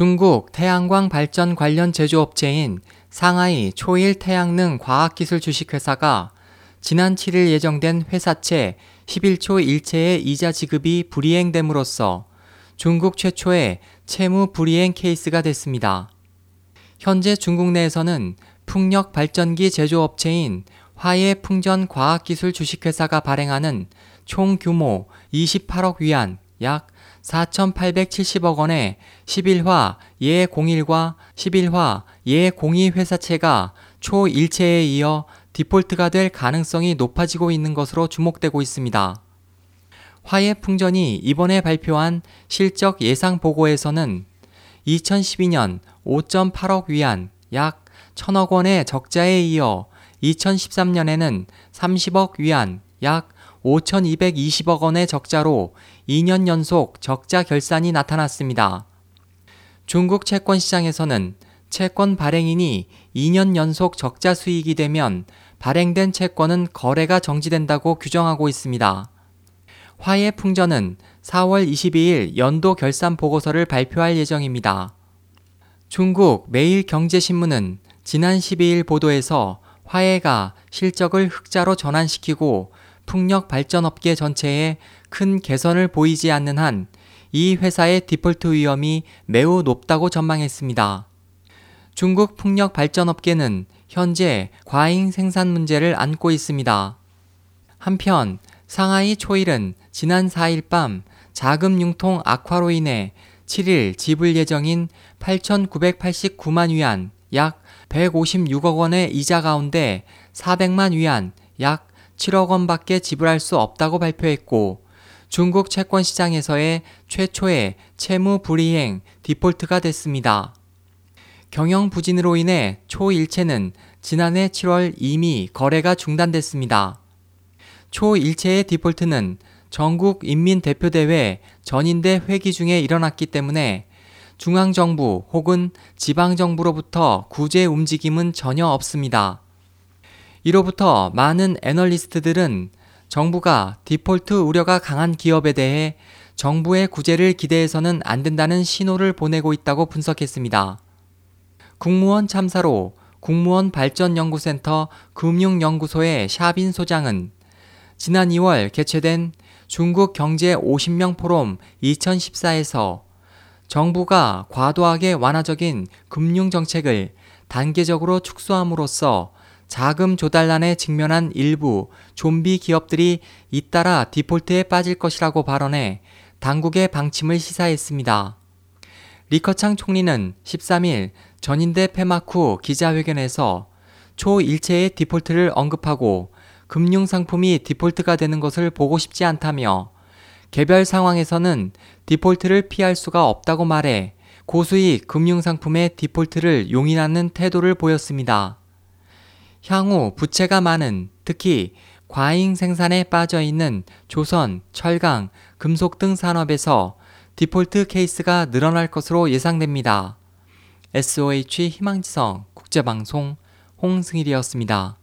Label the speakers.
Speaker 1: 중국 태양광 발전 관련 제조업체인 상하이 초일 태양능 과학기술 주식회사가 지난 7일 예정된 회사채 11초 일체의 이자 지급이 불이행됨으로써 중국 최초의 채무 불이행 케이스가 됐습니다. 현재 중국 내에서는 풍력 발전기 제조업체인 화해 풍전 과학기술 주식회사가 발행하는 총 규모 28억 위안 약 4,870억 원의 11화 예01과 11화 예02 회사채가 초일체에 이어 디폴트가 될 가능성이 높아지고 있는 것으로 주목되고 있습니다. 화해풍전이 이번에 발표한 실적 예상 보고에서는 2012년 5.8억 위안 약 1천억 원의 적자에 이어 2013년에는 30억 위안 약 5,220억 원의 적자로 2년 연속 적자 결산이 나타났습니다. 중국 채권 시장에서는 채권 발행인이 2년 연속 적자 수익이 되면 발행된 채권은 거래가 정지된다고 규정하고 있습니다. 화해 풍전은 4월 22일 연도 결산 보고서를 발표할 예정입니다. 중국 매일경제신문은 지난 12일 보도에서 화해가 실적을 흑자로 전환시키고 풍력 발전 업계 전체에 큰 개선을 보이지 않는 한 이 회사의 디폴트 위험이 매우 높다고 전망했습니다. 중국 풍력 발전 업계는 현재 과잉 생산 문제를 안고 있습니다. 한편 상하이 초일은 지난 4일 밤 자금 융통 악화로 인해 7일 지불 예정인 8,989만 위안 약 156억 원의 이자 가운데 400만 위안 약 7억 원밖에 지불할 수 없다고 발표했고 중국 채권 시장에서의 최초의 채무 불이행 디폴트가 됐습니다. 경영 부진으로 인해 초일체는 지난해 7월 이미 거래가 중단됐습니다. 초일체의 디폴트는 전국 인민대표대회 전인대 회기 중에 일어났기 때문에 중앙정부 혹은 지방정부로부터 구제 움직임은 전혀 없습니다. 이로부터 많은 애널리스트들은 정부가 디폴트 우려가 강한 기업에 대해 정부의 구제를 기대해서는 안 된다는 신호를 보내고 있다고 분석했습니다. 국무원 참사로 국무원 발전연구센터 금융연구소의 샤빈 소장은 지난 2월 개최된 중국 경제 50명 포럼 2014에서 정부가 과도하게 완화적인 금융정책을 단계적으로 축소함으로써 자금 조달난에 직면한 일부 좀비 기업들이 잇따라 디폴트에 빠질 것이라고 발언해 당국의 방침을 시사했습니다. 리커창 총리는 13일 전인대 폐막 후 기자회견에서 초일체의 디폴트를 언급하고 금융상품이 디폴트가 되는 것을 보고 싶지 않다며 개별 상황에서는 디폴트를 피할 수가 없다고 말해 고수익 금융상품의 디폴트를 용인하는 태도를 보였습니다. 향후 부채가 많은 특히 과잉 생산에 빠져 있는 조선, 철강, 금속 등 산업에서 디폴트 케이스가 늘어날 것으로 예상됩니다. SOH 희망지성 국제방송 홍승일이었습니다.